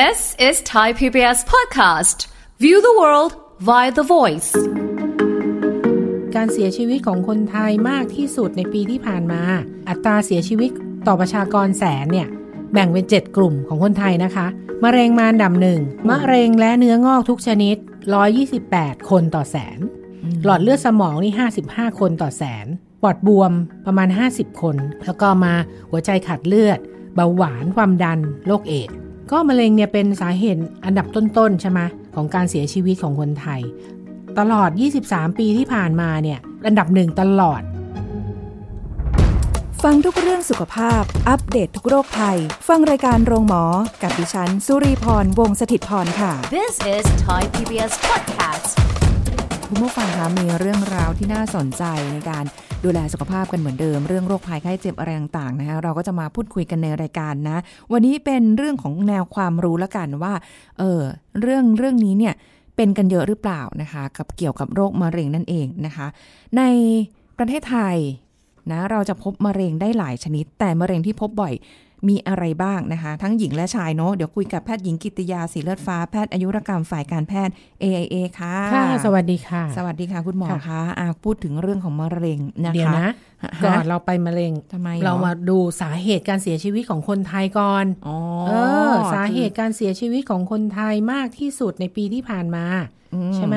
This is Thai PBS podcast. View the world via the voice. การเสียชีวิตของคนไทยมากที่สุดในปีที่ผ่านมา อัตราเสียชีวิตต่อประชากรแสนเนี่ย แบ่งเป็น 7 กลุ่มของคนไทยนะคะ มะเร็งมารดับหนึ่ง มะเร็งและเนื้องอกทุกชนิด 128 คนต่อแสน หลอดเลือดสมองนี่ 55 คนต่อแสน ปอดบวมประมาณ 50 คน แล้วก็มาหัวใจขาดเลือด เบาหวาน ความดัน โรคเอดส์ ก็มะเร็งเนี่ยเป็นสาเหตุอันดับต้นๆใช่ไหมของการเสียชีวิตของคนไทย ตลอด 23 ปีที่ผ่านมาเนี่ยอันดับหนึ่งตลอด ฟังทุกเรื่องสุขภาพ อัปเดตททุกโรคภัย ฟังรายการโรงหมอ กับดิฉัน สุรีพรวงศิตพรค่ะ This is Thai PBS podcast. คุณผู้ฟังคะมีเรื่องราวที่น่าสนใจในการ ดูแลสุขภาพกันเหมือนเดิม เรื่องโรคภัยไข้เจ็บอะไรต่างๆนะคะเราก็จะมาพูดคุยกันในรายการนะ วันนี้เป็นเรื่องของแนวความรู้ละกันว่าเออเรื่องเรื่องนี้เนี่ยเป็นกันเยอะหรือเปล่านะคะกับเกี่ยวกับโรคมะเร็งนั่นเองนะคะ ในประเทศไทยนะเราจะพบมะเร็งได้หลายชนิด แต่มะเร็งที่พบบ่อย มีอะไรบ้างนะคะ ทั้งหญิงและชายเนาะเดี๋ยวคุยกับแพทย์หญิงกิติยาสีเลือดฟ้าแพทย์อายุรกรรมฝ่ายการแพทย์ AIA ค่ะค่ะ สวัสดีค่ะ สวัสดีค่ะคุณหมอค่ะคะอะพูดถึงเรื่องของมะเร็งนะคะเดี๋ยวนะฮะก่อนเราไปมะเร็งทำไมหรอเรามาดูสาเหตุการเสียชีวิตของคนไทยก่อนอ๋อเออสาเหตุการเสียชีวิตของคนไทยมากที่สุดในปีที่ผ่านมาอืใช่ไหม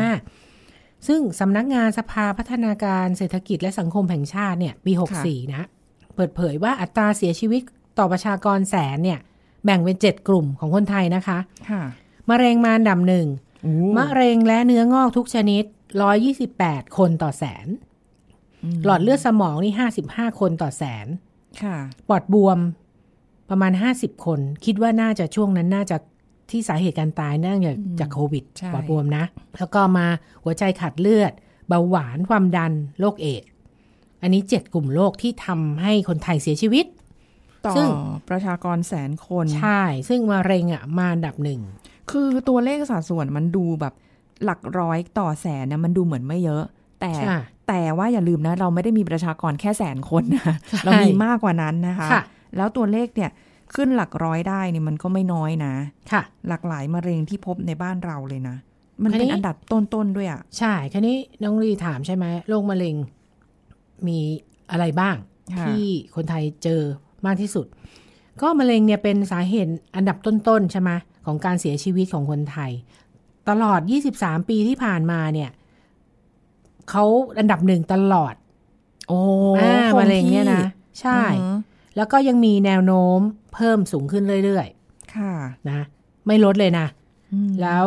ซึ่งสำนักงานสภาพัฒนาการเศรษฐกิจและสังคมแห่งชาติเนี่ยปี 64 นะ เปิดเผยว่าอัตราเสียชีวิต ต่อประชากรแสนเนี่ย แบ่งเป็น7กลุ่มของคนไทยนะคะค่ะมะเร็งมารดับหนึ่งโอ้มะเร็งและเนื้องอกทุกชนิด128คนต่อแสน หลอดเลือดสมองนี่55คนต่อแสนค่ะปอดบวมประมาณ50คน คิดว่าน่าจะช่วงนั้นน่าจะที่สาเหตุการตายน่าจะจากโควิดใช่ปอดบวมนะ แล้วก็มาหัวใจขาดเลือด เบาหวานความดันโรคเอดส์อันนี้7กลุ่มโรคที่ทำให้คนไทยเสียชีวิต ต่อซึ่งประชากรแสนคน ใช่ ซึ่งมะเร็งอะมาอันดับหนึ่ง คือตัวเลขสัดส่วนมันดูแบบหลักร้อยต่อแสนนะมันดูเหมือนไม่เยอะ แต่ใช่แต่ว่าอย่าลืมนะ เราไม่ได้มีประชากรแค่แสนคนนะใช่เรามีมากกว่านั้นนะคะค่ะแล้วตัวเลขเนี่ยขึ้นหลักร้อยได้เนี่ยมันก็ไม่น้อยนะ ค่ะ หลากหลายมะเร็งที่พบในบ้านเราเลยนะ มันอันเป็นนี้อันดับต้นๆด้วยอะ ใช่ คันนี้น้องลีถามใช่ไหมโรคมะเร็งมีอะไรบ้างค่ะที่คนไทยเจอ มากที่สุด ก็มะเร็งเนี่ยเป็นสาเหตุอันดับต้นๆใช่ไหมของการเสียชีวิตของคนไทย ตลอด 23 ปีที่ผ่านมาเนี่ยเขาอันดับหนึ่งตลอด โอ้อ่าคมะเร็งเนี่ยนะ ใช่อือฮึแล้วก็ยังมีแนวโน้มเพิ่มสูงขึ้นเรื่อยค่ะๆนะ ไม่ลดเลยนะอืมแล้ว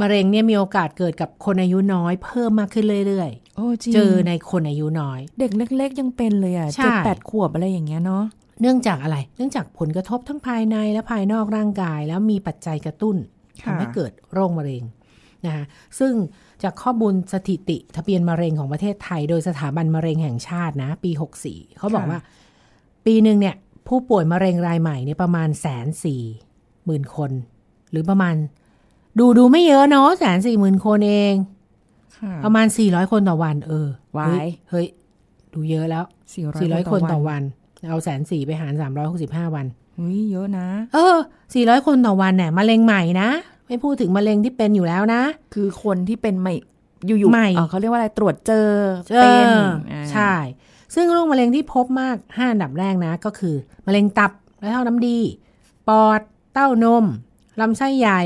มะเร็งเนี่ยมีโอกาสเกิดกับคนอายุน้อย เพิ่มมากขึ้นเรื่อยโอ้จริงๆเจอในคนอายุน้อย เด็กเล็กๆยังเป็นเลยอะใช่เจ็ดแปดขวบอะไรอย่างเงี้ยเนาะเนื่องจากอะไร เนื่องจากผลกระทบทั้งภายในและภายนอกร่างกาย แล้วมีปัจจัยกระตุ้นค่ะทำให้เกิดโรคมะเร็งนะคะซึ่งจากข้อมูลสถิติทะเบียนมะเร็งของประเทศไทย โดยสถาบันมะเร็งแห่งชาตินะปี 64 เขาบอกว่า ปีหนึ่งเนี่ยผู้ป่วยมะเร็งรายใหม่เนี่ยประมาณแสนสี่หมื่นคน หรือประมาณ ดูดูไม่เยอะเนาะแสนสี่หมื่นคนเองค่ะประมาณ400คนต่อวัน เออวายเฮ้ยเฮ้ย ดูเยอะแล้วสี่ร้อย400คนต่อวัน เอาแสนสี่ไปหาร365วันอุ้ยเยอะนะ เออ400คนต่อวันเนี่ยมะเร็งใหม่นะ ไม่พูดถึงมะเร็งที่เป็นอยู่แล้วนะ คือคนที่เป็นใหม่อยู่ๆใหม่เอ่อเขาเรียกว่าอะไรตรวจเจอเอเป็นออ่าใช่ ซึ่งโรคมะเร็งที่พบมาก5อันดับแรกนะ ก็คือ มะเร็งตับและเท่าน้ำดี ปอด เต้านมลำไส้ใหญ่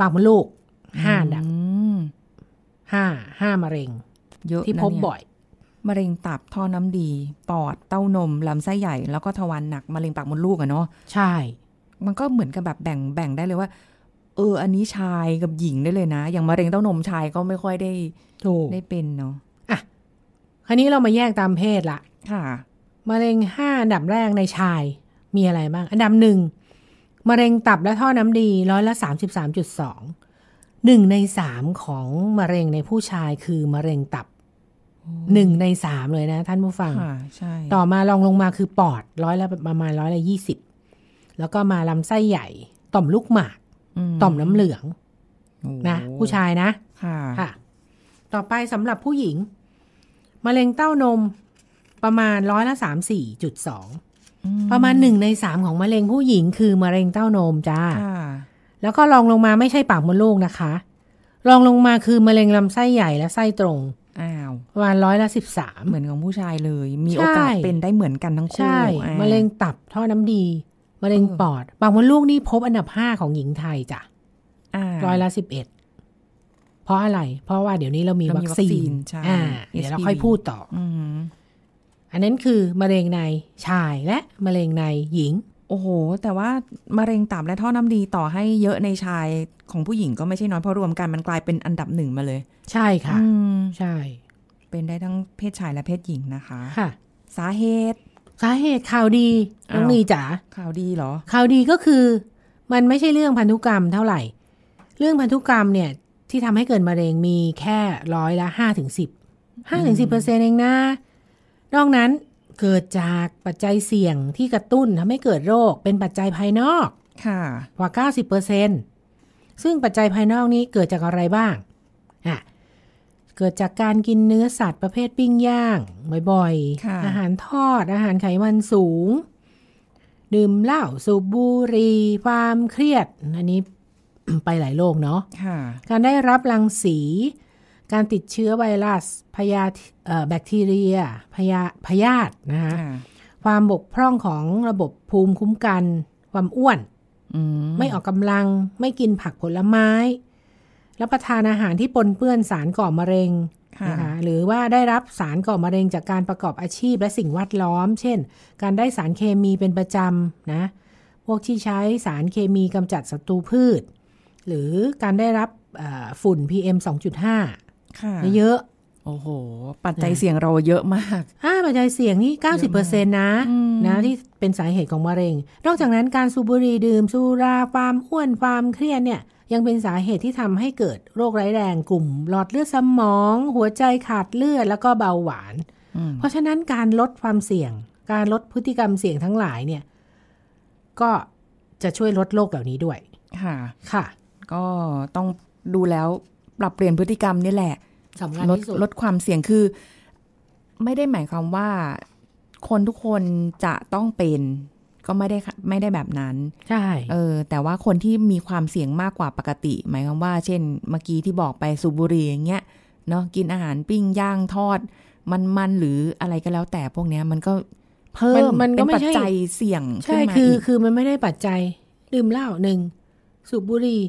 ปากมดลูก5อันดับอืม5 5มะเร็ง เยอะที่นะพบเนี่ยบ่อยมะเร็งตับท่อน้ำดี ปอดเต้านมลำไส้ใหญ่ แล้วก็ทวารหนักมะเร็งปากมดลูกอะเนาะใช่ มันก็เหมือนกับแบบแบ่งแบ่งได้เลยว่า เออ อันนี้ชายกับหญิงได้เลยนะ อย่างมะเร็งเต้านมชายก็ไม่ค่อยได้ถูกได้เป็นเนาะคราวนี้เรามาแยกตามเพศละค่ะมะเร็งห้าอันดับแรกในชายมีอะไรบ้าง อันดับหนึ่ง มะเร็งตับและท่อน้ำดีร้อยละสามสิบสามจุดสองหนึ่งในสามของมะเร็งในผู้ชายคือมะเร็งตับหนึ่งในสามเลยนะ ท่านผู้ฟังค่ะใช่ต่อมาลองลงมาคือปอดร้อยละประมาณร้อยละยี่สิบแล้วก็มาลำไส้ใหญ่ ต่อมลูกหมาก ต่อมน้ำเหลืองโอ้นะผู้ชายนะค่ะค่ะต่อไปสำหรับผู้หญิง มะเร็งเต้านมประมาณร้อยละสามสี่จุดสอง ประมาณหนึ่งในสามของมะเร็งผู้หญิงคือมะเร็งเต้านมจ้าค่ะแล้วก็รองลงมาไม่ใช่ปากมดลูกนะคะ รองลงมาคือมะเร็งลำไส้ใหญ่และไส้ตรงอ้าวประมาณร้อยละสิบสามเหมือนของผู้ชายเลย มีใช่โอกาสเป็นได้เหมือนกันทั้งคู่ใช่อ่ามะเร็งตับท่อน้ำดีมะเร็งเออปอดปากมดลูกนี่พบอันดับห้าของหญิงไทยจ้ะอ่าร้อยละสิบเอ็ดเพราะอะไร เพราะว่าเดี๋ยวนี้เรามีเราวัมีควัคซีซีนนใช่อ่า เดี๋ยวเรา HPV ค่อยพูดต่อ อืมอันนั้นคือมะเร็งในชายและมะเร็งในหญิง โอ้โห แต่ว่ามะเร็งตับและท่อน้ำดีต่อให้เยอะในชายของผู้หญิงก็ไม่ใช่น้อยเพราะรวมกันมันกลายเป็นอันดับหนึ่งมาเลย ใช่ค่ะอืมใช่ เป็นได้ทั้งเพศชายและเพศหญิงนะคะค่ะ สาเหตุ สาเหตุข่าวดีน้องอ้าวนีจ๋าข่าวดีเหรอ ข่าวดีก็คือ มันไม่ใช่เรื่องพันธุกรรมเท่าไหร่ เรื่องพันธุกรรมเนี่ยที่ทำให้เกิดมะเร็งมีแค่ร้อยละห้าถึงสิบห้าถึงสิบเปอร์เซ็นต์เองนะ นอกนั้นเกิดจากปัจจัยเสี่ยงที่กระตุ้นทำให้เกิดโรคเป็นปัจจัยภายนอกค่ะกว่า 90เปอร์เซ็นซึ่งปัจจัยภายนอกนี้เกิดจากอะไรบ้างอะเกิดจากการกินเนื้อสัตว์ประเภทปิ้งย่างบ่อยค่ะๆอาหารทอด อาหารไขมันสูง ดื่มเหล้าสูบบุหรี่ความเครียด อันนี้ไปหลายโรคเนาะค่ะการได้รับรังสี การติดเชื้อไวรัสพยาธิเอ่อแบคทีเรียพยาพยาธินะคะค่ะความบกพร่องของระบบภูมิคุ้มกัน ความอ้วนอืมไม่ออกกำลัง ไม่กินผักผลไม้รับประทานอาหารที่ปนเปื้อนสารก่อมะเร็งค่ะนะคะหรือว่าได้รับสารก่อมะเร็งจากการประกอบอาชีพและสิ่งแวดล้อม เช่น การได้สารเคมีเป็นประจำนะ พวกที่ใช้สารเคมีกำจัดศัตรูพืช หรือการได้รับเอ่อฝุ่น PM 2.5ค่ะ เยอะโอ้โห ปัจจัยเสี่ยงเราเยอะมากอ่าปัจจัยเสี่ยงนี่90%นะอืมนะที่เป็นสาเหตุของมะเร็ง นอกจากนั้นการสูบบุหรี่ดื่มสุราความอ้วนความเครียดเนี่ย ยังเป็นสาเหตุที่ทำให้เกิดโรคร้ายแรงกลุ่ม หลอดเลือดสมอง หัวใจขาดเลือดแล้วก็เบาหวานอืมเพราะฉะนั้นการลดความเสี่ยง การลดพฤติกรรมเสี่ยงทั้งหลายเนี่ย ก็จะช่วยลดโรคเหล่านี้ด้วย ค่ะ ค่ะ ก็ต้องดูแล้ว ปรับเปลี่ยนพฤติกรรมนี่แหละสำคัญลดที่สุดลดความเสี่ยงคือ ไม่ได้หมายความว่าคนทุกคนจะต้องเป็นก็ไม่ได้ค่ะไม่ได้แบบนั้น ใช่ เออ แต่ว่าคนที่มีความเสี่ยงมากกว่าปกติ หมายความว่า เช่น เมื่อกี้ที่บอกไปสูบบุหรี่อย่างเงี้ยเนาะกินอาหารปิ้งย่างทอด มันมันหรืออะไรก็แล้วแต่พวกเนี้ยมันก็เพิ่มมันก็เป็นไม่ปัจใช่จัยเสี่ยงใช่ขึ้นมาคืออีกคือมันไม่ได้ปัจจัย ดื่มเหล้าหนึ่งสูบบุหรี่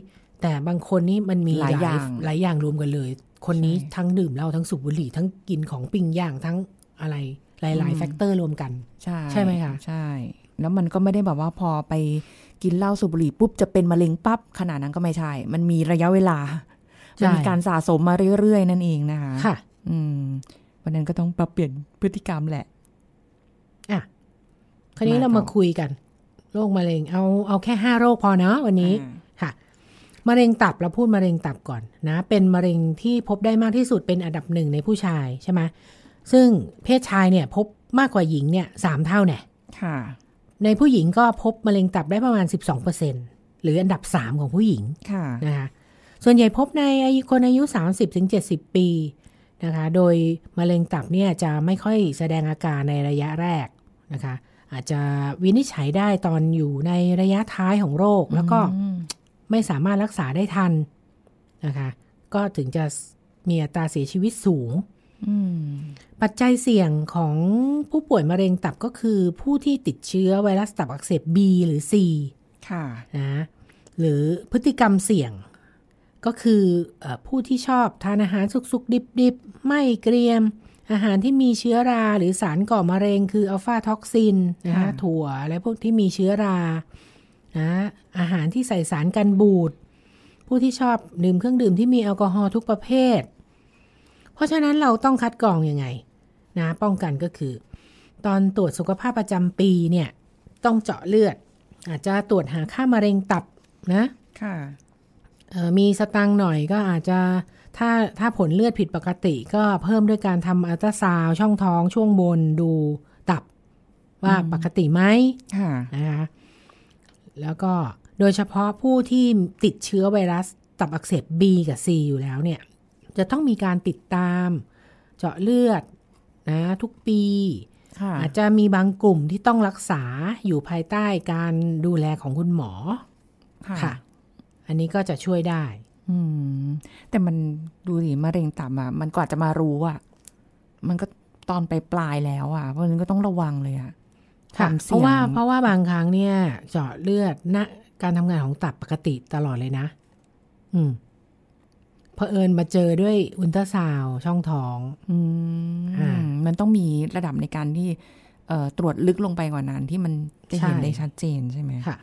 แต่บางคนนี่มันมีหลายอย่างหลายอย่างรวมกันเลย คนนี้ใช่ทั้งดื่มเหล้าทั้งสูบบุหรี่ทั้งกินของปิ้งย่างทั้งอะไรหลาย ๆ แฟกเตอร์รวมกันใช่ใช่ไหมคะใช่ แล้วมันก็ไม่ได้แบบว่าพอไปกินเหล้าสูบบุหรี่ปุ๊บจะเป็นมะเร็งปั๊บขนาดนั้นก็ไม่ใช่ มันมีระยะเวลาใช่มันมีการสะสมมาเรื่อย ๆ นั่นเองนะคะค่ะ อืมวันนั้นก็ต้องปรับเปลี่ยนพฤติกรรมแหละอะคราวนี้มาเราต่อมาคุยกัน โรคมะเร็งเอาเอาแค่ห้าโรคพอเนาะวันนี้อ่าค่ะ มะเร็งตับเราพูดมะเร็งตับก่อนนะ เป็นมะเร็งที่พบได้มากที่สุดเป็นอันดับหนึ่งในผู้ชายใช่ไหมซึ่งเพศชายเนี่ยพบมากกว่าหญิงเนี่ยสามเท่าเนี่ยค่ะในผู้หญิงก็พบมะเร็งตับได้ประมาณ 12%หรืออันดับ 3 ของผู้หญิงค่ะนะคะส่วนใหญ่พบในอายุคนอายุ 30-70 ปีนะคะโดยมะเร็งตับเนี่ยจะไม่ค่อยแสดงอาการในระยะแรกนะคะอาจจะวินิจฉัยได้ตอนอยู่ในระยะท้ายของโรค แล้วก็อืม ไม่สามารถรักษาได้ทันนะคะก็ถึงจะมีอัตราเสียชีวิตสูงอืมปัจจัยเสี่ยงของผู้ป่วยมะเร็งตับก็คือ ผู้ที่ติดเชื้อไวรัสตับอักเสบ B หรือ C ค่ะนะหรือพฤติกรรมเสี่ยง ก็คือเออผู้ที่ชอบทานอาหารสุกๆ ดิบๆ ไม่เกรียม อาหารที่มีเชื้อราหรือสารก่อมะเร็งคืออัลฟาท็อกซินนะคะค่ะถั่วและพวกที่มีเชื้อรา นะอาหารที่ใส่สารกันบูด ผู้ที่ชอบดื่มเครื่องดื่มที่มีแอลกอฮอล์ทุกประเภท เพราะฉะนั้นเราต้องคัดกรองยังไงนะป้องกันก็คือ ตอนตรวจสุขภาพประจำปีเนี่ยต้องเจาะเลือด อาจจะตรวจหาค่ามะเร็งตับนะค่ะเอ่อมีสตังค์หน่อยก็อาจจะถ้าถ้าผลเลือดผิดปกติก็เพิ่มด้วยการทำอัลตราซาวด์ช่องท้องช่วงบนดูตับว่าปกติไหมค่ะนะคะ แล้วก็โดยเฉพาะผู้ที่ติดเชื้อไวรัสตับอักเสบ B กับ C อยู่แล้วเนี่ย จะต้องมีการติดตามเจาะเลือดนะทุกปีค่ะอาจจะมีบางกลุ่มที่ต้องรักษาอยู่ภายใต้การดูแลของคุณหมอค่ะค่ะ อันนี้ก็จะช่วยได้ อืม แต่มันดูดิมะเร็งตับอะมันกว่าจะมารู้อะ มันก็ตอนไปปลายๆแล้วอะ เพราะฉะนั้นก็ต้องระวังเลยอะ คค่ะวามเพเสี่ยราะงว่าเพราะว่าบางครั้งเนี่ย เจาะเลือดณการทำงานของตับปกติตลอดเลยนะ อืมเผอิญมาเจอด้วยอุลตราซาวด์ช่องท้อง อืมอ่ามันต้องมีระดับในการที่เอ่อตรวจลึกลงไปกว่านั้นที่มันจะเห็นใช่ได้ชัดเจนใช่ไหมค่ะ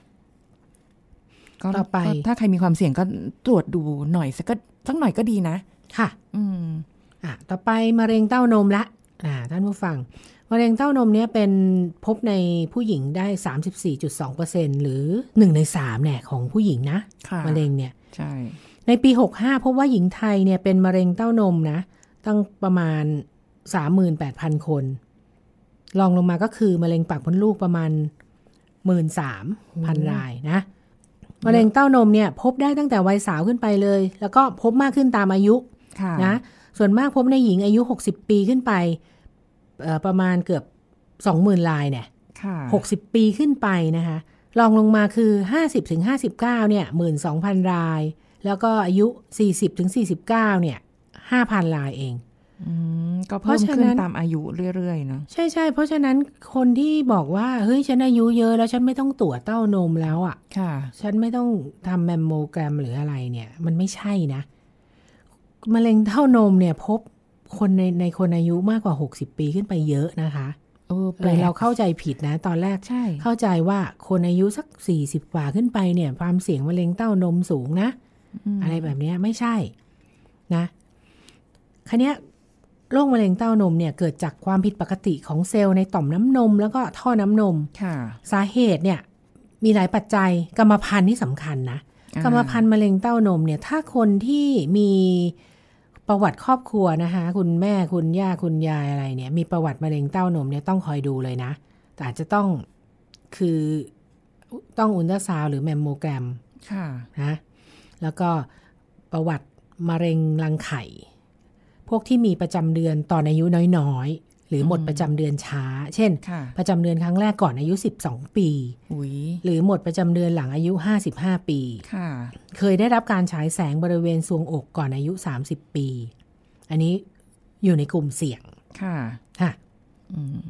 ก็ต่อไปก็ถ้าใครมีความเสี่ยงก็ตรวจดูหน่อยสักก็สักหน่อยก็ดีนะ ค่ะ อืม อะ ต่อไปมะเร็งเต้านมละ อ่า ท่านผู้ฟัง มะเร็งเต้านมเนี่ยเป็นพบในผู้หญิงได้ 34.2%หรือ 1 ใน3เนี่ยของผู้หญิงนะค่ะมะเร็งเนี่ยใช่ในปี 65 พบว่าหญิงไทยเนี่ยเป็นมะเร็งเต้านมนะ ตั้งประมาณ 38,000 คนรองลงมาก็คือมะเร็งปากมดลูกประมาณ 13,000 รายนะมะเร็งเต้านมเนี่ยพบได้ตั้งแต่วัยสาวขึ้นไปเลย แล้วก็พบมากขึ้นตามอายุค่ะนะส่วนมากพบในหญิงอายุ 60 ปีขึ้นไปเอ่อ ประมาณเกือบ20,000รายเนี่ยค่ะ60ปีขึ้นไปนะคะรองลงมาคือ50ถึง59เนี่ย12,000ราย แล้วก็อายุ40ถึง49เนี่ย5,000รายเองอืมก็เพเพิ่ราะมฉะขึ้นั้นนตามอายุเรื่อยๆเนาะใช่ใช่เพราะฉะนั้นคนที่บอกว่าเฮ้ยฉันอายุเยอะแล้วฉันไม่ต้องตรวจเต้านมแล้วอะ่ะ ค่ะ ฉันไม่ต้องทำแมมโมแกรมหรืออะไรเนี่ย มันไม่ใช่นะมะเร็งเต้านมเนี่ยพบ คนในในคนอายุมากกว่า 60 ปีขึ้นไปเยอะนะคะเออเออเราเข้าใจผิดนะ ตอนแรกใช่ เข้าใจว่าคนอายุสัก 40 กว่าขึ้นไปเนี่ย ความเสี่ยงมะเร็งเต้านมสูงนะมอะไรแบบเนี้ยไม่ใช่นะคะทีนี้โรคมะเร็งเต้านมเนี่ยเกิดจากความผิดปกติของเซลล์ในต่อมน้ำนม แล้วก็ท่อน้ำนมค่ะสาเหตุเนี่ยมีหลายปัจจัยกรรมพันธุ์ที่สำคัญนะอ่ากรรมพันธุ์มะเร็งเต้านมเนี่ย ถ้าคนที่มี ประวัติครอบครัวนะคะ คุณแม่คุณย่าคุณยายอะไรเนี่ย มีประวัติมะเร็งเต้านมเนี่ยต้องคอยดูเลยนะแต่อาจจะต้องคือต้องอัลตราซาวด์หรือแมมโมแกรมค่ะนะแล้วก็ประวัติมะเร็งรังไข่ พวกที่มีประจำเดือนตอนอายุน้อยๆ หรือหมดอืมประจำเดือนช้า เช่นค่ะประจำเดือนครั้งแรกก่อนอายุ 12 ปีอุ้ยหรือหมดประจำเดือนหลังอายุ 55 ปีค่ะเคยได้รับการฉายแสงบริเวณทรวงอกก่อนอายุ 30 ปี อันนี้อยู่ในกลุ่มเสี่ยงค่ะค่ะอืม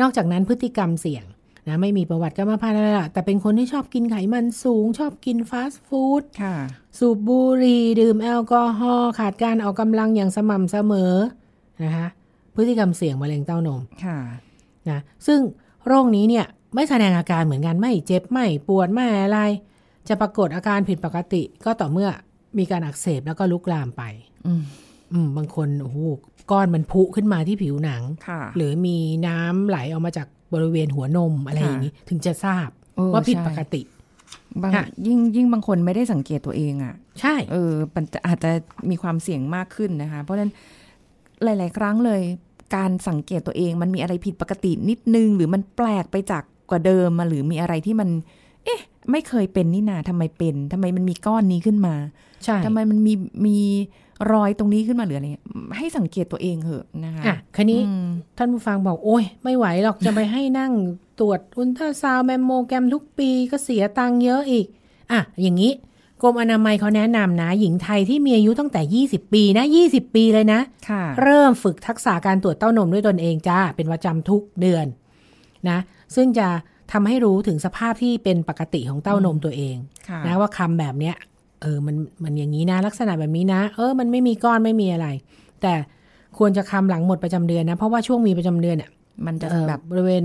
นอกจากนั้นพฤติกรรมเสี่ยงนะไม่มีประวัติกรรมพันธุ์อะไรล่ะแต่เป็นคนที่ชอบกินไขมันสูง ชอบกินฟาสต์ฟู้ดค่ะสูบบุหรี่ดื่มแอลกอฮอล์ขาดการออกกำลังอย่างสม่ำเสมอนะคะ พฤติกรรมเสี่ยงมะเร็งเต้านมค่ะนะซึ่งโรคนี้เนี่ยไม่แสดงอาการเหมือนกันไม่เจ็บไม่ปวดไม่อะไร จะปรากฏอาการผิดปกติก็ต่อเมื่อมีการอักเสบแล้วก็ลุกลามไป อืมอืมบางคนโอ้โหก้อนมันพุขึ้นมาที่ผิวหนังค่ะหรือมีน้ำไหลออกมาจากบริเวณหัวนมอะไรอย่างนี้ ถึงจะทราบเออว่าผิดใช่ปกติบางค่ะยิ่งยิ่งบางคนไม่ได้สังเกตตัวเองอะ ใช่ เออมันจะอาจจะมีความเสี่ยงมากขึ้นนะคะ เพราะฉะนั้น หลาย ๆ ครั้งเลย การสังเกตตัวเองมันมีอะไรผิดปกตินิดนึง หรือมันแปลกไปจากกว่าเดิมมาหรือมีอะไรที่มัน เอ๊ะ ไม่เคยเป็นนี่นาทำไมเป็น ทำไมมันมีก้อนนี้ขึ้นมาใช่ทำไมมันมีมีรอยตรงนี้ขึ้นมาหรืออะไรเงี้ยให้สังเกตตัวเองเหอะนะคะอะคันนี้อืมท่านผู้ฟังบอกโอ้ยไม่ไหวหรอกจะไปให้นั่งตรวจอุลตราซาวด์แมมโมแกรมทุกปีก็เสียตังค์เยอะอีก อะ อย่างนี้ กรมอนามัยเขาแนะนำนะ หญิงไทยที่มีอายุตั้งแต่ 20 ปีนะ 20 ปีเลยนะค่ะเริ่มฝึกทักษะการตรวจเต้านมด้วยตนเองจ้า เป็นประจำทุกเดือนนะ ซึ่งจะทำให้รู้ถึงสภาพที่เป็นปกติของเต้านมตัวเองค่ะนะว่าคำแบบเนี้ยเออมันมันอย่างนี้นะ ลักษณะแบบนี้นะ เออ มันไม่มีก้อนไม่มีอะไร แต่ควรจะคำหลังหมดประจำเดือนนะ เพราะว่าช่วงมีประจำเดือนเนี่ยมันจะเอ่อแบบบริเวณ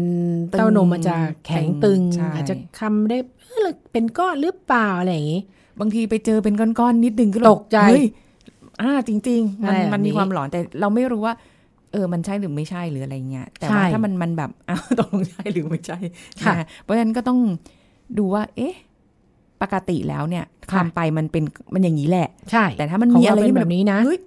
เต้านมมันจะแข็งตึงใช่อาจจะคำได้เออเป็นก้อนหรือเปล่าอะไรอย่างนี้ บางทีไปเจอเป็นก้อนๆนิดนึงก็ตกใจเฮ้ยอ่าจริง ๆ มันอะไรแบบมันมีนี้ความหลอนแต่เราไม่รู้ว่า เออมันใช่หรือไม่ใช่หรืออะไรเงี้ยแต่ใช่ว่าถ้ามันมันแบบอ้าวตกลงใช่หรือไม่ใช่ค่ะนเพราะฉะนั้นก็ต้องดูว่า เอ๊ะ ปกติแล้วเนี่ยค่ะคำไปมันเป็นมันอย่างนี้แหละ ใช่ แต่ถ้ามันของมีอะไรเาเป็นที่แบบนี้นะเฮ้ย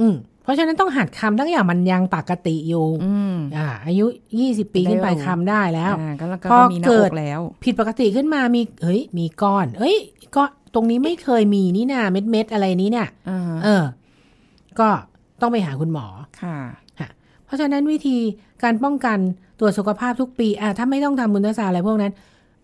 อืมเพราะฉะนั้นต้องหัดคำตั้งอย่างมันยังปกติอยู่อืมอ่า อายุ20ปีขึ้นไปได้รู้คำได้แล้วอ่าก็แล้วก็พอมีหน้าเกิอดกแล้ว ผิดปกติขึ้นมามีเฮ้ย มีก้อน เอ้ยก็ ตรงนี้ไม่เคยมีนี่นาเม็ดเม็ดๆอะไรนี้เนี่ยอ่าเออ ก็ต้องไปหาคุณหมอค่ะค่ะเพราะฉะนั้นวิธีการป้องกันตรวจสุขภาพทุกปีอ่าถ้าไม่ต้องทำมุนตราอะไรพวกนั้น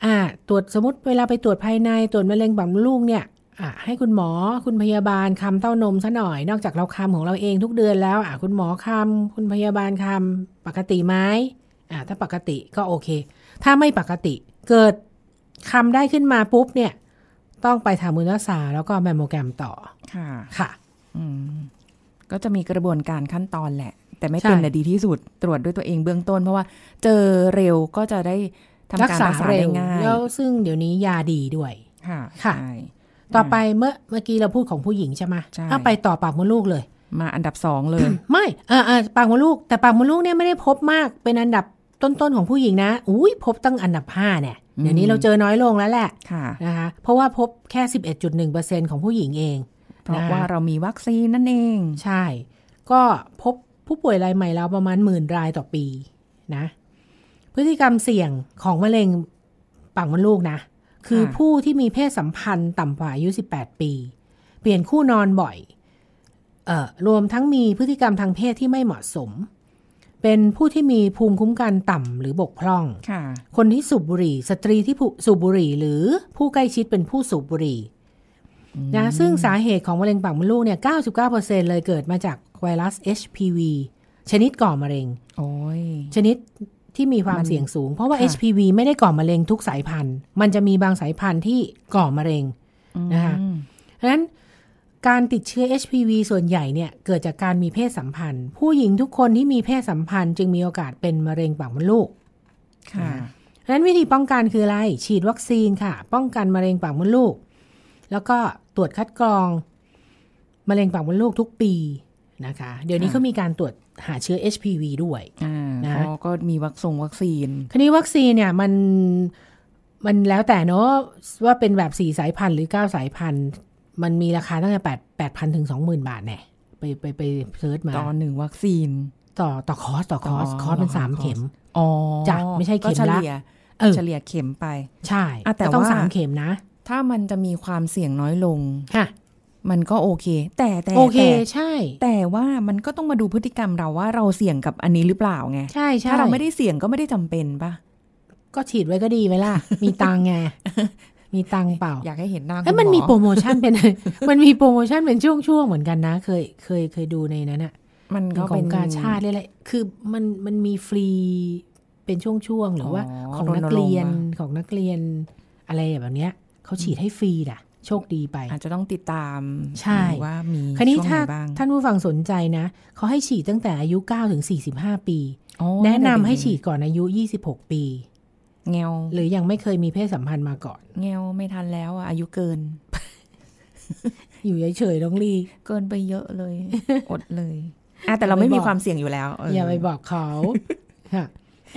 อ่า ตรวจสมมติเวลาไปตรวจภายในตรวจมะเร็งปากมดลูกเนี่ยอ่าให้คุณหมอคุณพยาบาลคำเต้านมซะหน่อย นอกจากเราคำของเราเองทุกเดือนแล้วอ่าคุณหมอคำคุณพยาบาลคำปกติไหมอ่าถ้าปกติก็โอเค ถ้าไม่ปกติ เกิดคำได้ขึ้นมาปุ๊บเนี่ย ต้องไปทำมุนตราแล้วก็แมมโมแกรมต่อ ค่ะ ค่ะ อืม ก็จะมีกระบวนการขั้นตอนแหละ แต่ไม่ใช่เป็นนะดีที่สุด ตรวจด้วยตัวเองเบื้องต้น เพราะว่าเจอเร็วก็จะได้ทำรักการษารักษาเร็ได้วง่าย แล้วซึ่งเดี๋ยวนี้ยาดีด้วย ค่ะ ค่ะใช่ต่อไปเมื่อเมื่อกี้เราพูดของผู้หญิงใช่ไหมใช่เอาไปต่อปากมดลูกเลย มาอันดับสองเลย ไม่เออเออปากมดลูก แต่ปากมดลูกเนี่ยไม่ได้พบมาก เป็นอันดับต้นๆของผู้หญิงนะ อุ้ยพบตั้งอันดับห้าเนี่ย เดี๋ยวนี้อืมเราเจอน้อยลงแล้วแหละค่ะนะคะเพราะว่าพบแค่ 11.1%ของผู้หญิงเอง เพราะนะคะว่าเรามีวัคซีนนั่นเอง ใช่ ก็พบผู้ป่วยรายใหม่แล้วประมาณหมื่นรายต่อปีนะ พฤติกรรมเสี่ยงของมะเร็งปากมดลูกนะ คือค่ะผู้ที่มีเพศสัมพันธ์ต่ำกว่าอายุ 18 ปี เปลี่ยนคู่นอนบ่อย เอ่อรวมทั้งมีพฤติกรรมทางเพศที่ไม่เหมาะสม เป็นผู้ที่มีภูมิคุ้มกันต่ำหรือบกพร่องค่ะคนที่สูบบุหรี่ สตรีที่ผู้สูบบุหรี่ หรือผู้ใกล้ชิดเป็นผู้สูบบุหรี่นะซึ่งสาเหตุของมะเร็งปากมดลูกเนี่ย 99%เลยเกิดมาจากไวรัส HPV ชนิดก่อมะเร็งโอ้ยชนิดที่มีความมันเสี่ยงสูง เพราะว่าค่ะ HPV ไม่ได้ก่อมะเร็งทุกสายพันธุ์ มันจะมีบางสายพันธุ์ที่ก่อมะเร็งนะคะอืมเพราะฉะนั้น การติดเชื้อ HPV ส่วนใหญ่เนี่ยเกิดจากการมีเพศสัมพันธ์ ผู้หญิงทุกคนที่มีเพศสัมพันธ์ จึงมีโอกาสเป็นมะเร็งปากมดลูกค่ะเพราะฉะนั้นวิธีป้องกันคืออะไร ฉีดวัคซีนค่ะ ป้องกันมะเร็งปากมดลูก แล้วก็ตรวจคัดกรองมะเร็งปากมดลูกทุกปีนะคะ เดี๋ยวนี้ค่ะเขามีการตรวจหาเชื้อ HPV ด้วยอ่านะเขาก็มีวัคซงวัคซีน คราวนี้วัคซีนเนี่ยมันมันแล้วแต่เนาะว่าเป็นแบบสี่สายพันธุ์หรือเก้าสายพันธุ์ มันมีราคาตั้งแต่แปดแปดพันถึงสองหมื่นบาทแน่ไปไปไป search มาตอนหนึ่งวัคซีน ต่อต่อคอร์สต่อคอร์สอ๋อคอร์สเป็นต่อสามคอร์สเข็มอ๋อจ้ะไม่ใช่เข็มก็เฉละลี่ยเออเฉลี่ยเข็มไป ใช่อะแต่ก็ต้องว่าสามเข็มนะ ถ้ามันจะมีความเสี่ยงน้อยลงค่ะมันก็โอเค แต่แต่โอเคแต่ใช่ แต่ว่ามันก็ต้องมาดูพฤติกรรมเราว่าเราเสี่ยงกับอันนี้หรือเปล่าไงใช่ใช่ถ้าเราไม่ได้เสี่ยงก็ไม่ได้จำเป็นปะก็ฉีดไว้ก็ดีไหมล่ะ มีตังค์ไง มีตังค์เปล่า อยากให้เห็นหน้าคุณเอ้ยมันมีโปรโมชั่นเป็น มันมีโปรโมชั่นเป็นช่วงๆเหมือนกันนะ เคยเคยเคยดูในนั้นอะมันเป็นก็ขอเป็งนการชาติเลยแหละคือมันมันมีฟรีเป็นช่วงๆหรือว่าอ๋อของนักเรียนรณรงค์มาของนักเรียนอะไรแบบเนี้ยเขาฉีดให้ฟรีน่ะโชคดีไป อาจจะต้องติดตามใช่ว่ามีคราวนี้ช่วงถ้าไหนบ้างท่านผู้ฟังสนใจนะเขาให้ฉีดตั้งแต่อายุ9ถึง45 ปีอ๋อแนะนำเด็กๆให้ฉีดก่อนอายุ 26 ปี เงวหรือยังไม่เคยมีเพศสัมพันธ์มาก่อน เงวไม่ทันแล้วอะอายุเกิน อยู่เฉยๆน้องลีเกินไปเยอะเลย อดเลยอะแต่เราไม่มีความเสี่ยงอยู่แล้วเอย่าไปบอกเขาค่ะ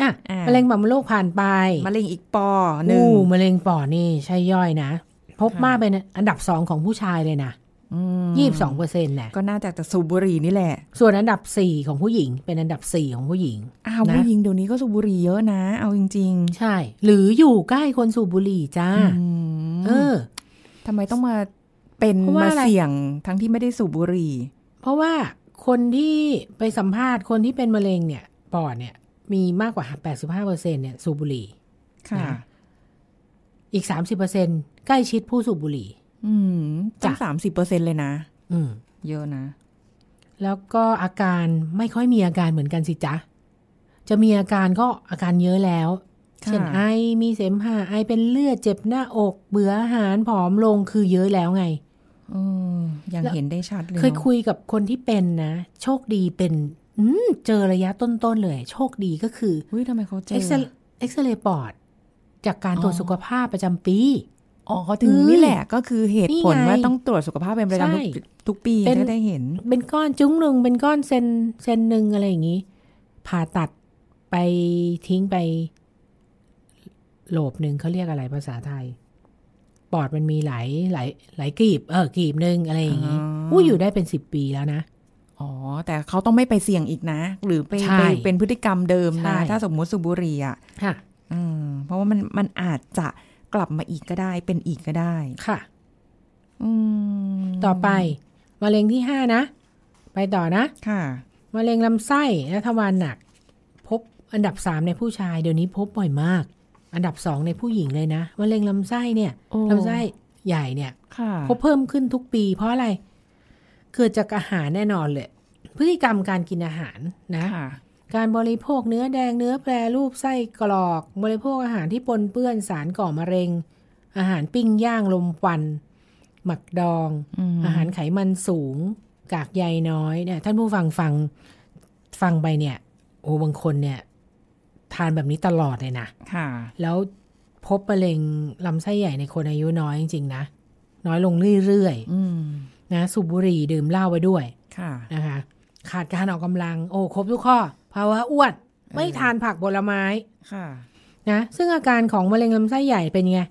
อะอะมะเร็งปากมดลูกผ่านไปมะเร็งอีกปอหนึ่งอู้มะเร็งปอดนี่ใช่ย่อยนะ พบค่ะมากเป็นอันดับสองของผู้ชายเลยนะอืม ยี่สิบสองเปอร์เซ็นต์นะก็น่าจะจากสูบบุหรี่นี่แหละ ส่วนอันดับสี่ของผู้หญิง เป็นอันดับสี่ของผู้หญิงอ้าวนะผู้หญิงเดี๋ยวนี้ก็สูบบุหรี่เยอะนะ เอาจริงใช่ หรืออยู่ใกล้คนสูบบุหรี่จ้าๆอืมเออทำไมต้องมาเป็นเพราะว่ามาอะไรเสี่ยงทั้งที่ไม่ได้สูบบุหรี่ เพราะว่าคนที่ไปสัมภาษณ์คนที่เป็นมะเร็งเนี่ยปอดเนี่ย มีมากกว่า85เปอร์เซ็นเนี่ยสูบบุหรี่ค่ะนะอีก30เปอร์เซ็นใกล้ชิดผู้สูบบุหรี่ อืมตั้งจ้ะสามสิบเปอร์เซ็นเลยนะ อืม เยอะนะ แล้วก็อาการไม่ค่อยมีอาการเหมือนกันสิจ๊ะ จะมีอาการก็อาการเยอะแล้วค่ะเช่นไอ มีเสมหะ ไอเป็นเลือด เจ็บหน้าอก เบื่ออาหาร ผอมลง คือเยอะแล้วไงเออยังแล้วเห็นได้ชัดเลย เคยนอะคุยกับคนที่เป็นนะ โชคดีเป็น อืมเจอระยะต้นๆเลย โชคดีก็คือเฮ้ยทำไมเขาเจอเอ็กซเอ็กซเรย์ปอด จากการตรวจอ๋อสุขภาพประจำปี อ๋อเขาถึงเอ้ยนี่แหละก็คือเหตุผลนี่ไงว่าต้องตรวจสุขภาพเป็นประใช่จำทุกทุกปีเป็นจะได้เห็น เป็นก้อนจุ้งหนึ่งเป็นก้อนเซนเซนหนึ่งอะไรอย่างนี้ ผ่าตัดไปทิ้งไปโหลบหนึ่งเขาเรียกอะไรภาษาไทย ปอดมันมีหลายหลายหลายกรีบ เออกรีบหนึ่งอะไรอย่างนี้อ๋ออู้อยู่ได้เป็นสิบปีแล้วนะอ๋อ แต่เขาต้องไม่ไปเสี่ยงอีกนะ หรือไปใช่ไปเป็นพฤติกรรมเดิมใช่นะ ถ้าสมมุติสูบบุหรี่อะค่ะอืมเพราะว่ามันมันอาจจะ กลับมาอีกก็ได้ เป็นอีกก็ได้ค่ะ อืมต่อไปมะเร็งที่ห้านะ ไปต่อนะ ค่ะมมะเร็งลำไส้และทวารหนัก พบอันดับสามในผู้ชายเดี๋ยวนี้พบบ่อยมาก อันดับสองในผู้หญิงเลยนะมะเร็งลำไส้เนี่ยโอ้ลำไส้ใหญ่เนี่ยค่ะพบเพิ่มขึ้นทุกปี เพราะอะไรเกิดจากอาหารแน่นอนเลย พฤติกรรมการกินอาหารนะค่ะ การบริโภคเนื้อแดงเนื้อแปรรูปไส้กรอก บริโภคอาหารที่ปนเปื้อนสารก่อมะเร็ง อาหารปิ้งย่างลมควัน หมักดองอืมอาหารไขมันสูง กากใยน้อยเนี่ย ท่านผู้ฟังฟังฟังไปเนี่ย โอ้บางคนเนี่ย ทานแบบนี้ตลอดเลยนะค่ะ แล้วพบมะเร็งลำไส้ใหญ่ในคนอายุน้อยจริงๆนะน้อยลงเรื่อยอืมๆนะสูบบุหรี่ดื่มเหล้าไปด้วย ค่ะนะคะ ขาดการออกกำลัง โอ้ครบทุกข้อ ภาวะอ้วน ไม่ทานผักผลไม้ค่ะนะซึ่งอาการของมะเร็งลำไส้ใหญ่เป็นไง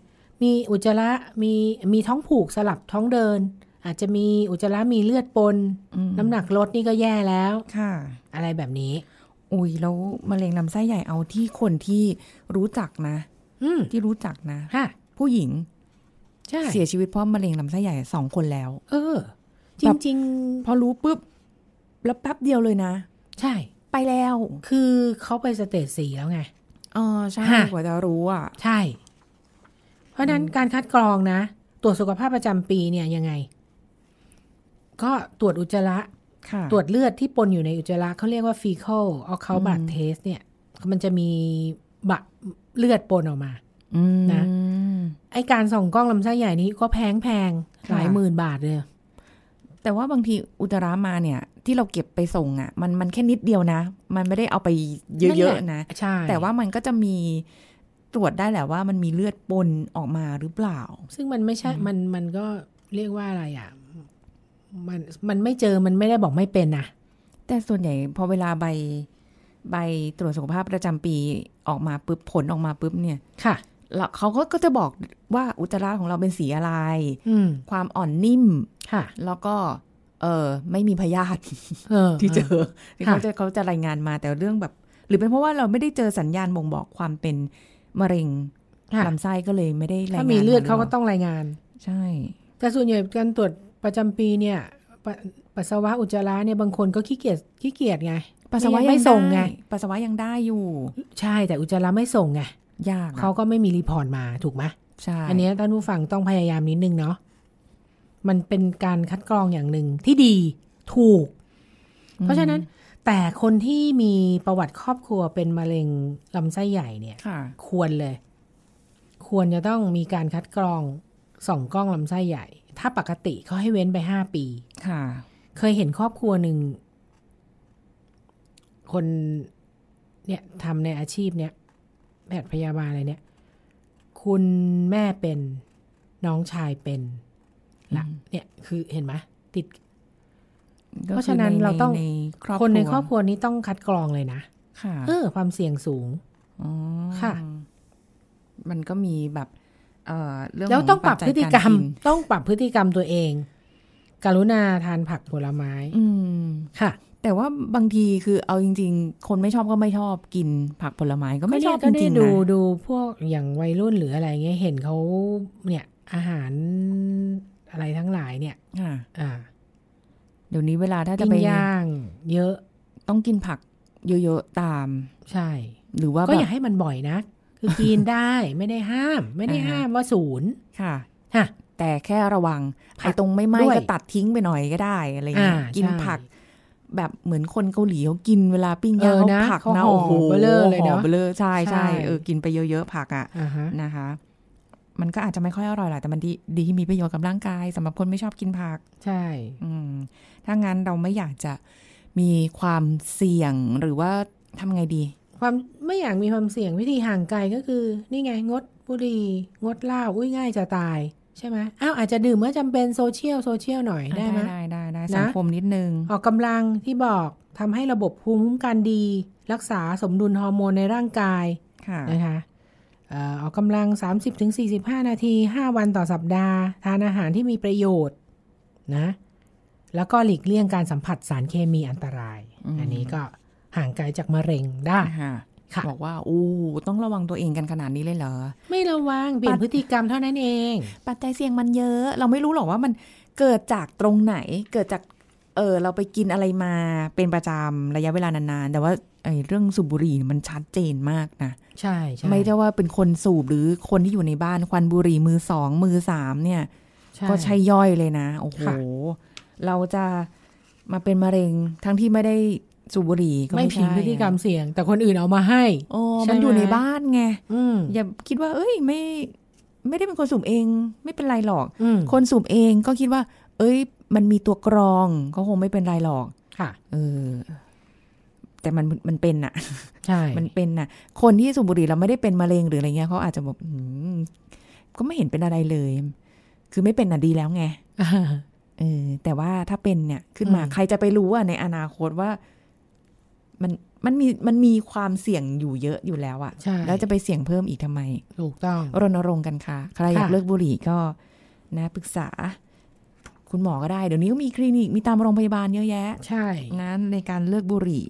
มีอุจจาระมีมีท้องผูกสลับท้องเดิน อาจจะมีอุจจาระมีเลือดปนอืมน้ำหนักลดนี่ก็แย่แล้วค่ะ อะไรแบบนี้ อุ้ยแล้วมะเร็งลำไส้ใหญ่เอาที่คนที่รู้จักนะอืมที่รู้จักนะค่ะผู้หญิงใช่เสียชีวิตเพราะมะเร็งลำไส้ใหญ่สองคนแล้ว เออจแบบริงพอรู้ปุ๊บ แล้วแป๊บเดียวเลยนะๆใช่ ไปแล้ว คือเขาไปสเตจสี่แล้วไงเออใช่ฮะกว่าจะรู้อะ ใช่ เพราะฉะนั้นการคัดกรองนะ ตรวจสุขภาพประจำปีเนี่ยยังไง ก็ตรวจอุจจาระค่ะตรวจเลือดที่ปนอยู่ในอุจจาระเขาเรียกว่า fecal occult blood test เนี่ย มันจะมีบะเลือดปนออกมาอืมนะไอการส่องกล้องลำไส้ใหญ่นี้ก็แพงแพงๆค่ะหลายหมื่นบาทเลย แต่ว่าบางทีอุจจาระมาเนี่ย ที่เราเก็บไปส่งอะ มันมันแค่นิดเดียวนะ มันไม่ได้เอาไปเยอะๆนะใช่แต่ว่ามันก็จะมีตรวจได้แหละว่ามันมีเลือดปนออกมาหรือเปล่า ซึ่งมันไม่ใช่มันมันก็เรียกว่าอะไรอะมันมันไม่เจอมันไม่ได้บอกไม่เป็นนะแต่ส่วนใหญ่พอเวลาใบใบตรวจสุขภาพประจำปีออกมาปุ๊บผลออกมาปุ๊บเนี่ยค่ะ แล้วเขาก็ก็จะบอกว่าอุจจาระของเราเป็นสีอะไรอืมความอ่อนนิ่มค่ะ แล้วก็ เออไม่มีพยาธิเออที่เจอที่ค่ะเขาจะเขาจะรายงานมาแต่เรื่องแบบ หรือเป็นเพราะว่าเราไม่ได้เจอสัญญาณบ่งบอกความเป็นมะเร็งค่ะลำไส้ก็เลยไม่ได้รายงานถ้ามีเลือดหรืเขาก็ปล่ต้องรายงาน ใช่ แต่ส่วนใหญ่การตรวจประจำปีเนี่ยปะปัสสาวะอุจจาระเนี่ยบางคนก็ขี้เกียจขี้เกียจไงปัสสาวะไม่ยังส่งไงด้ปัสสาวะยังได้อยู่ ใช่แต่อุจจาระไม่ส่งไง ยากอะเขาก็ไม่มีรีพอร์ตมาถูกไหมใช่อันเนี้ยท่านผู้ฟังต้องพยายามนิดนึงเนาะมันเป็นการคัดกรองอย่างหนึ่งที่ดีถูก เพราะฉะนั้นแต่คนที่มีประวัติครอบครัวเป็นมะเร็งลำไส้ใหญ่เนี่ยค่ะควรเลย ควรจะต้องมีการคัดกรองส่องกล้องลำไส้ใหญ่ ถ้าปกติเขาให้เว้นไปห้าปีค่ะ เคยเห็นครอบครัวหนึ่งคนเนี่ยทำในอาชีพเนี้ย แพทย์พยาบาลอะไรเนี่ย คุณแม่เป็นน้องชายเป็นละเนี่ยคือเห็นไหมติด เพราะฉะนั้นเราต้องในครอบคนในรัวครอบครัวนี้ต้องคัดกรองเลยนะค่ะเออความเสี่ยงสูงอ๋อค่ะ มันก็มีแบบเอ่อเรื่องแล้วต้องปรับขพฤติกรรมปัจจัยาต้องปรับพฤติกรรมตัวเอง กรุณาทานผักผลไม้ อืมค่ะ แต่ว่าบางทีคือเอาจริง ๆ คนไม่ชอบก็ไม่ชอบกินผักผลไม้ก็ไม่ชอบก็จเนี่ยริงๆดูนะดูพวกอย่างวัยรุ่นหรืออะไรเงี้ยเห็นเขาเนี่ยอาหารอะไรทั้งหลายเนี่ยค่ะอ่าเดี๋ยวนี้เวลาถ้าจะปิ้งไปย่าง เยอะต้องกินผักเยอะๆตาม ใช่ หรือว่าก็แบอย่าบให้มันบ่อยนะคือกินได้ไม่ได้ห้าม ไม่ได้อ่าฮะห้ามว่าศูนย์ค่ะฮะแต่แค่ระวังผักไอ้ตรงไม่ไหม้ด้วยก็ตัดทิ้งไปหน่อยก็ได้อะไรอย่างเงี้ยอ่ากินใช่ผัก แบบเหมือนคนเกาหลีเขากินเวลาปิ้งย่างเออนะเขาผักเขานะห่อโอ้โหเบลอเลยเนอะห่อเบลอใช่ใช่ใช่เออกินไปเยอะๆผักอะอ่าฮะนะคะ มันก็อาจจะไม่ค่อยอร่อยแหละแต่มันดีดีที่มีประโยชน์กับร่างกายสำหรับคนไม่ชอบกินผัก ใช่ อืมถ้างั้นเราไม่อยากจะมีความเสี่ยงหรือว่าทำไงดี ความไม่อยากมีความเสี่ยงวิธีห่างไกลก็คือ นี่ไงงดบุหรี่งดเหล้าอุ้ยง่ายจะตาย ใช่ไหมอ้าวอาจจะดื่มเมื่อจำเป็น social social หน่อยได้ไหมได้ได้ได้นะสังคมนิดนึง ออกกำลังที่บอกทำให้ระบบภูมิคุ้มกันดี รักษาสมดุลฮอร์โมนในร่างกายค่ะนะคะเอ่อออกกำลัง 30-45 นาที 5 วันต่อสัปดาห์ ทานอาหารที่มีประโยชน์นะ แล้วก็หลีกเลี่ยงการสัมผัสสารเคมีอันตรายอืมอันนี้ก็ห่างไกลจากมะเร็งได้ค่ะค่ะ บอกว่าอู้ต้องระวังตัวเองกันขนาดนี้เลยเหรอ ไม่ระวังเปลี่ยนพฤติกรรมเท่านั้นเอง ปัจจัยเสี่ยงมันเยอะ เราไม่รู้หรอกว่ามันเกิดจากตรงไหน เกิดจากเออเราไปกินอะไรมาเป็นประจำระยะเวลานานๆ แต่ว่าไอ้เรื่องสูบบุหรี่มันชัดเจนมากนะ ใช่ใช่ไม่ได้ว่าเป็นคนสูบหรือคนที่อยู่ในบ้านควันบุหรี่มือสองมือสามเนี่ย ก็ใช่ย่อยเลยนะ โอ้โหค่ะเราจะมาเป็นมะเร็งทั้งที่ไม่ได้ สูบบุหรี่ก็ไม่ไม่ผิดใช่พฤติกรรมเสี่ยง แต่คนอื่นเอามาให้โอ้ใช่มันอยู่ไหมในบ้านไงอืมอย่าคิดว่า เอ้ยไม่ ไม่ได้เป็นคนสูบเอง ไม่เป็นไรหรอกอืมคนสูบเองก็คิดว่า เอ้ย มันมีตัวกรองก็คงไม่เป็นไรหรอกค่ะ เออ แต่มันมันเป็นอะใช่ มันเป็นน่ะคนที่สูบบุหรี่เราไม่ได้เป็นมะเร็งหรืออะไรเงี้ยเขาอาจจะแบบอืมก็ไม่เห็นเป็นอะไรเลย คือไม่เป็นน่ะดีแล้วไงอ่าเออแต่ว่าถ้าเป็นเนี่ยขึ้นมาอืมใครจะไปรู้อะในอนาคตว่า มันมันมีมันมีความเสี่ยงอยู่เยอะอยู่แล้วอะใช่แล้วจะไปเสี่ยงเพิ่มอีกทำไม ถูกต้อง รณรงค์กันค่ะ ใครอยากค่ะเลิกบุหรี่ก็นะปรึกษา คุณหมอก็ได้ เดี๋ยวนี้ก็มีคลินิกมีตามโรงพยาบาลเยอะแยะ ใช่นะในการเลิกบุหรี่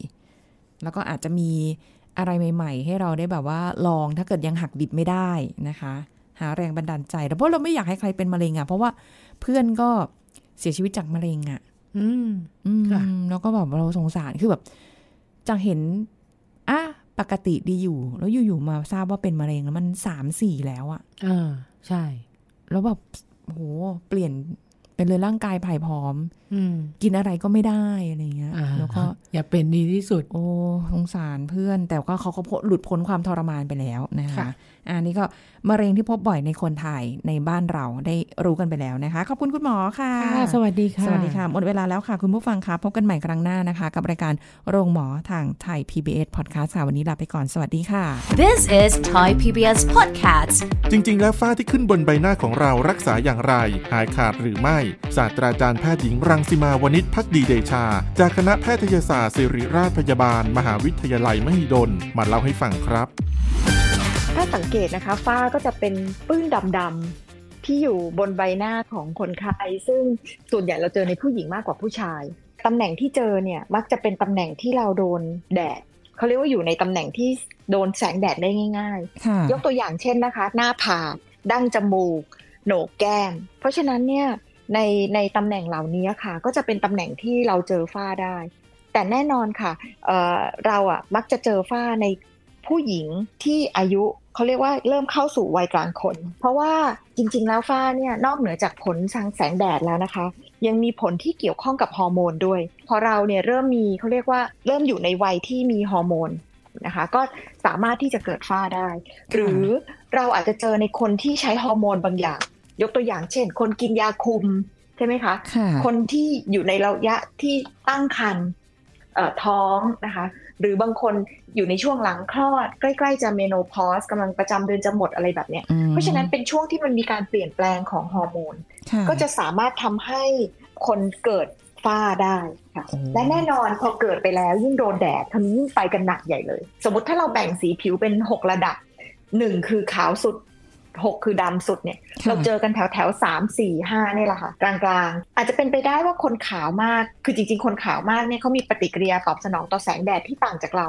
แล้วก็อาจจะมีอะไรใหม่ ๆ ให้เราได้แบบว่าลองถ้าเกิดยังหักดิบไม่ได้นะคะ หาแรงบันดาลใจแต่เพราะเราไม่อยากให้ใครเป็นมะเร็งอะ่ะเพราะว่าเพื่อนก็เสียชีวิตจากมะเร็งอะ่ะ อืมอืมค่ะแล้วก็แบบเราสงสารคือแบบ จากเห็นอะปกติดีอยู่ แล้วอยู่ๆมาทราบว่าเป็นมะเร็งแล้วมันสามสี่แล้วอะ่ะอ่าใช่ แล้วแบบโหเปลี่ยนเป็นเลยร่างกายผ่ายพร้อมอืม กินอะไรก็ไม่ได้อะไรเงี้ยอ่าแล้วก็อย่าเป็นดีที่สุด โอ้สงสารเพื่อน แต่ก็เขาก็พ้นหลุดพ้นความทรมานไปแล้วนะคะค่ะอันนี้ก็มะเร็งที่พบบ่อยในคนไทยในบ้านเราได้รู้กันไปแล้วนะคะ ขอบคุณคุณหมอค่ะค่ะ สวัสดีค่ะ สวัสดีค่ะหมดเวลาแล้วค่ะ คุณผู้ฟังค่ะพบกันใหม่ครั้งหน้านะคะ กับรายการโรงหมอทางไทย PBS Podcast ค่ะวันนี้ลาไปก่อนสวัสดีค่ะ This is Thai PBS Podcast. จริง ๆ แล้วฝ้าที่ขึ้นบนใบหน้าของเรารักษาอย่างไร หายขาดหรือไม่ศาสตราจารย์แพทย์หญิงรังสิมาวณิชพักดีเดชา จากคณะแพทยศาสตร์ศิริราชพยาบาล มหาวิทยาลัยมหิดล มาเล่าให้ฟังครับ ถ้าสังเกตนะคะฝ้าก็จะเป็นปื้นดำๆที่อยู่บนใบหน้าของคนไข้ซึ่งส่วนใหญ่เราเจอในผู้หญิงมากกว่าผู้ชายตำแหน่งที่เจอเนี่ยมักจะเป็นตำแหน่งที่เราโดนแดดเขาเรียกว่าอยู่ในตำแหน่งที่โดนแสงแดดได้ง่ายค่ะๆยกตัวอย่างเช่นนะคะ หน้าผากดั้งจมูก โหนกแก้ม เพราะฉะนั้นเนี่ย ในในตำแหน่งเหล่านี้ค่ะ ก็จะเป็นตำแหน่งที่เราเจอฝ้าได้ แต่แน่นอนค่ะเเราอะมักจะเจอฝ้าในผู้หญิงที่อายุเขาเรียกว่าเริ่มเข้าสู่วัยกลางคน เพราะว่าจริง ๆ แล้วฝ้าเนี่ยนอกเหนือจากผลทางแสงแดดแล้วนะคะ ยังมีผลที่เกี่ยวข้องกับฮอร์โมนด้วย พอเราเนี่ยเริ่มมีเขาเรียกว่าเริ่มอยู่ในวัยที่มีฮอร์โมนนะคะก็สามารถที่จะเกิดฝ้าได้ หรือเราอาจจะเจอในคนที่ใช้ฮอร์โมนบางอย่าง ยกตัวอย่างเช่น คนกินยาคุมใช่ไหมคะค่ะคนที่อยู่ในระยะที่ตั้งครรภ์เอ่อท้องนะคะ หรือบางคนอยู่ในช่วงหลังคลอด ใกล้ๆจะเมโนพอสกำลังประจำเดือนจะหมดอะไรแบบเนี้ยอืมเพราะฉะนั้นเป็นช่วงที่มันมีการเปลี่ยนแปลงของฮอร์โมนค่ะก็จะสามารถทำให้คนเกิดฝ้าได้ค่ะโอ้และแน่นอนพอเกิดไปแล้วยิ่งโดนแดดทำยิ่งไปกันหนักใหญ่เลย สมมติถ้าเราแบ่งสีผิวเป็น 6 ระดับหนึ่งคือขาวสุด 6คือดำสุดเนี่ยค่ะเราเจอกันแถวแถวสามสี่ห้าเนี่ยแหละค่ะกลางๆอาจจะเป็นไปได้ว่าคนขาวมาก คือจริง ๆ คนขาวมากเนี่ยเขามีปฏิกิริยาตอบสนองต่อแสงแดดที่ต่างจากเรา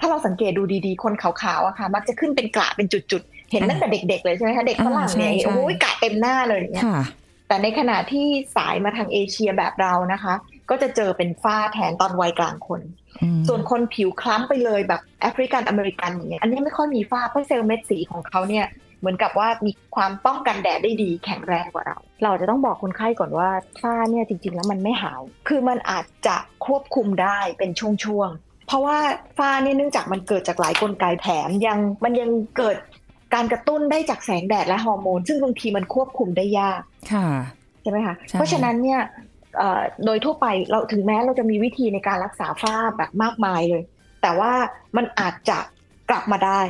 ถ้าเราสังเกตดูดีๆ คนขาวๆอะค่ะ มักจะขึ้นเป็นกระเป็นจุดๆ เห็นตั้งแต่เด็ก ๆ เลยใช่ไหมคะเด็กฝรั่งเนี่ยอ่าใช่ใช่โอ้ยกระเต็มหน้าเลยอย่างเงี้ยค่ะแต่ในขณะที่สายมาทางเอเชียแบบเรานะคะ ก็จะเจอเป็นฝ้าแทนตอนวัยกลางคนอืมส่วนคนผิวคล้ำไปเลยแบบแอฟริกันอเมริกันอย่างเงี้ยอันนี้ไม่ค่อยมีฝ้าเพราะเซลล์เม็ดสีของเขาเนี่ย เหมือนกับว่ามีความป้องกันแดดได้ดีแข็งแรงกว่าเรา เราจะต้องบอกคนไข้ก่อนว่าฝ้าเนี่ยจริง ๆ แล้วมันไม่หาย คือมันอาจจะควบคุมได้เป็นช่วงๆ เพราะว่าฝ้าเนี่ยเนื่องจากมันเกิดจากหลายกลไกแถมยังมันยังเกิดการกระตุ้นได้จากแสงแดดและฮอร์โมน ซึ่งบางทีมันควบคุมได้ยากค่ะใช่ไหมคะใช่เพราะฉะนั้นเนี่ยเอ่อโดยทั่วไปเราถึงแม้เราจะมีวิธีในการรักษาฝ้าแบบมากมายเลย แต่ว่ามันอาจจะกลับมาได้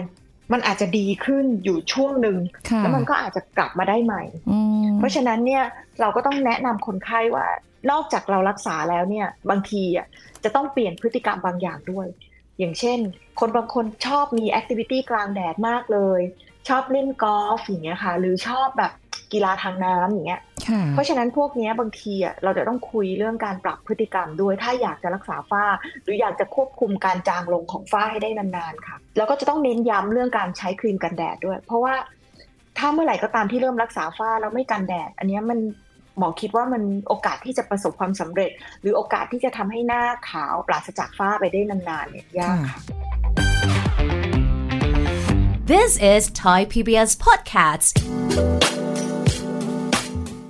มันอาจจะดีขึ้นอยู่ช่วงหนึ่งค่ะแล้วมันก็อาจจะกลับมาได้ใหม่อืมเพราะฉะนั้นเนี่ยเราก็ต้องแนะนำคนไข้ว่านอกจากเรารักษาแล้วเนี่ยบางทีอะจะต้องเปลี่ยนพฤติกรรมบางอย่างด้วย อย่างเช่น คนบางคนชอบมีแอคทิวิตี้กลางแดดมากเลย ชอบเล่นกอล์ฟอย่างเงี้ยค่ะ หรือชอบแบบ กีฬาทางน้ำอย่างเงี้ยค่ะเพราะฉะนั้นพวกเนี้ยบางทีอะเราจะต้องคุยเรื่องการปรับพฤติกรรมด้วย ถ้าอยากจะรักษาฝ้า หรืออยากจะควบคุมการจางลงของฝ้าให้ได้นานๆค่ะ แล้วก็จะต้องเน้นย้ำเรื่องการใช้ครีมกันแดดด้วย เพราะว่าถ้าเมื่อไหร่ก็ตามที่เริ่มรักษาฝ้าแล้วไม่กันแดด อันเนี้ยมันหมอคิดว่ามันโอกาสที่จะประสบความสำเร็จ หรือโอกาสที่จะทำให้หน้าขาวปราศจากฝ้าไปได้นานๆเนี่ยยากค่ะ This is Thai PBS Podcast